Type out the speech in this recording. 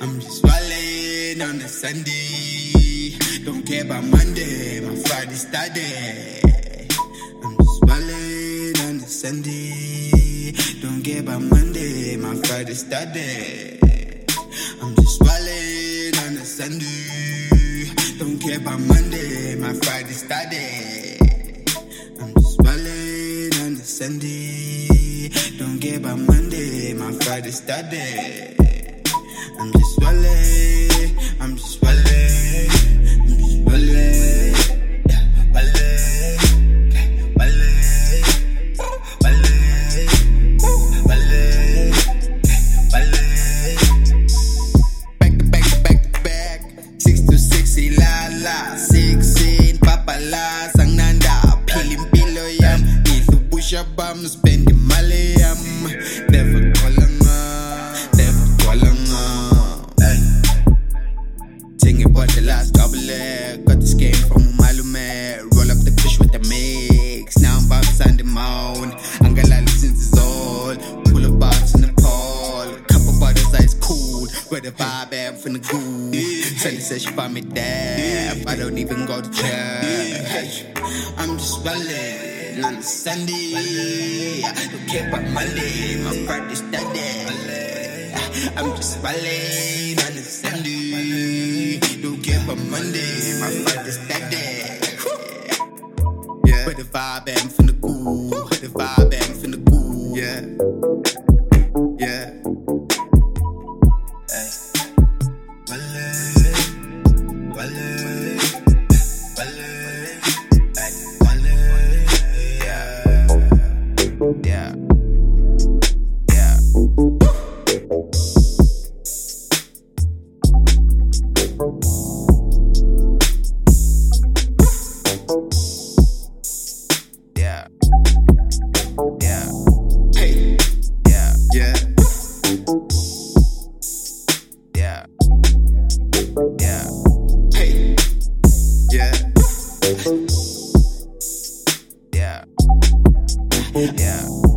I'm just wildin' on a Sunday. Don't care about Monday, my Friday study. I'm just wildin' on a Sunday. Don't care about Monday, my Friday study. I'm just wildin' on a Sunday. Care about Monday, my Friday study. I'm just wildin' on the Sunday. Don't care about Monday, my Friday study. I'm just wildin', I'm just wildin', last. Got this game from Malume. Roll up the fish with the mix. Now I'm box on the galalo since it's all. Pull a box in the pole. Couple bottles ice cool. Where the vibe am from the goo. Sally says she find me there. I don't even go to church. I'm just rolling on a Sunday. Don't care about Monday. My Friday's study. I'm just rolling on a Sunday. About Monday. My Friday's study. Yeah. Where the vibe am from the goo. Where the vibe am from the goo. Yeah. Yeah. Wale, wale, wale, wale, yeah, yeah, Yeah. yeah.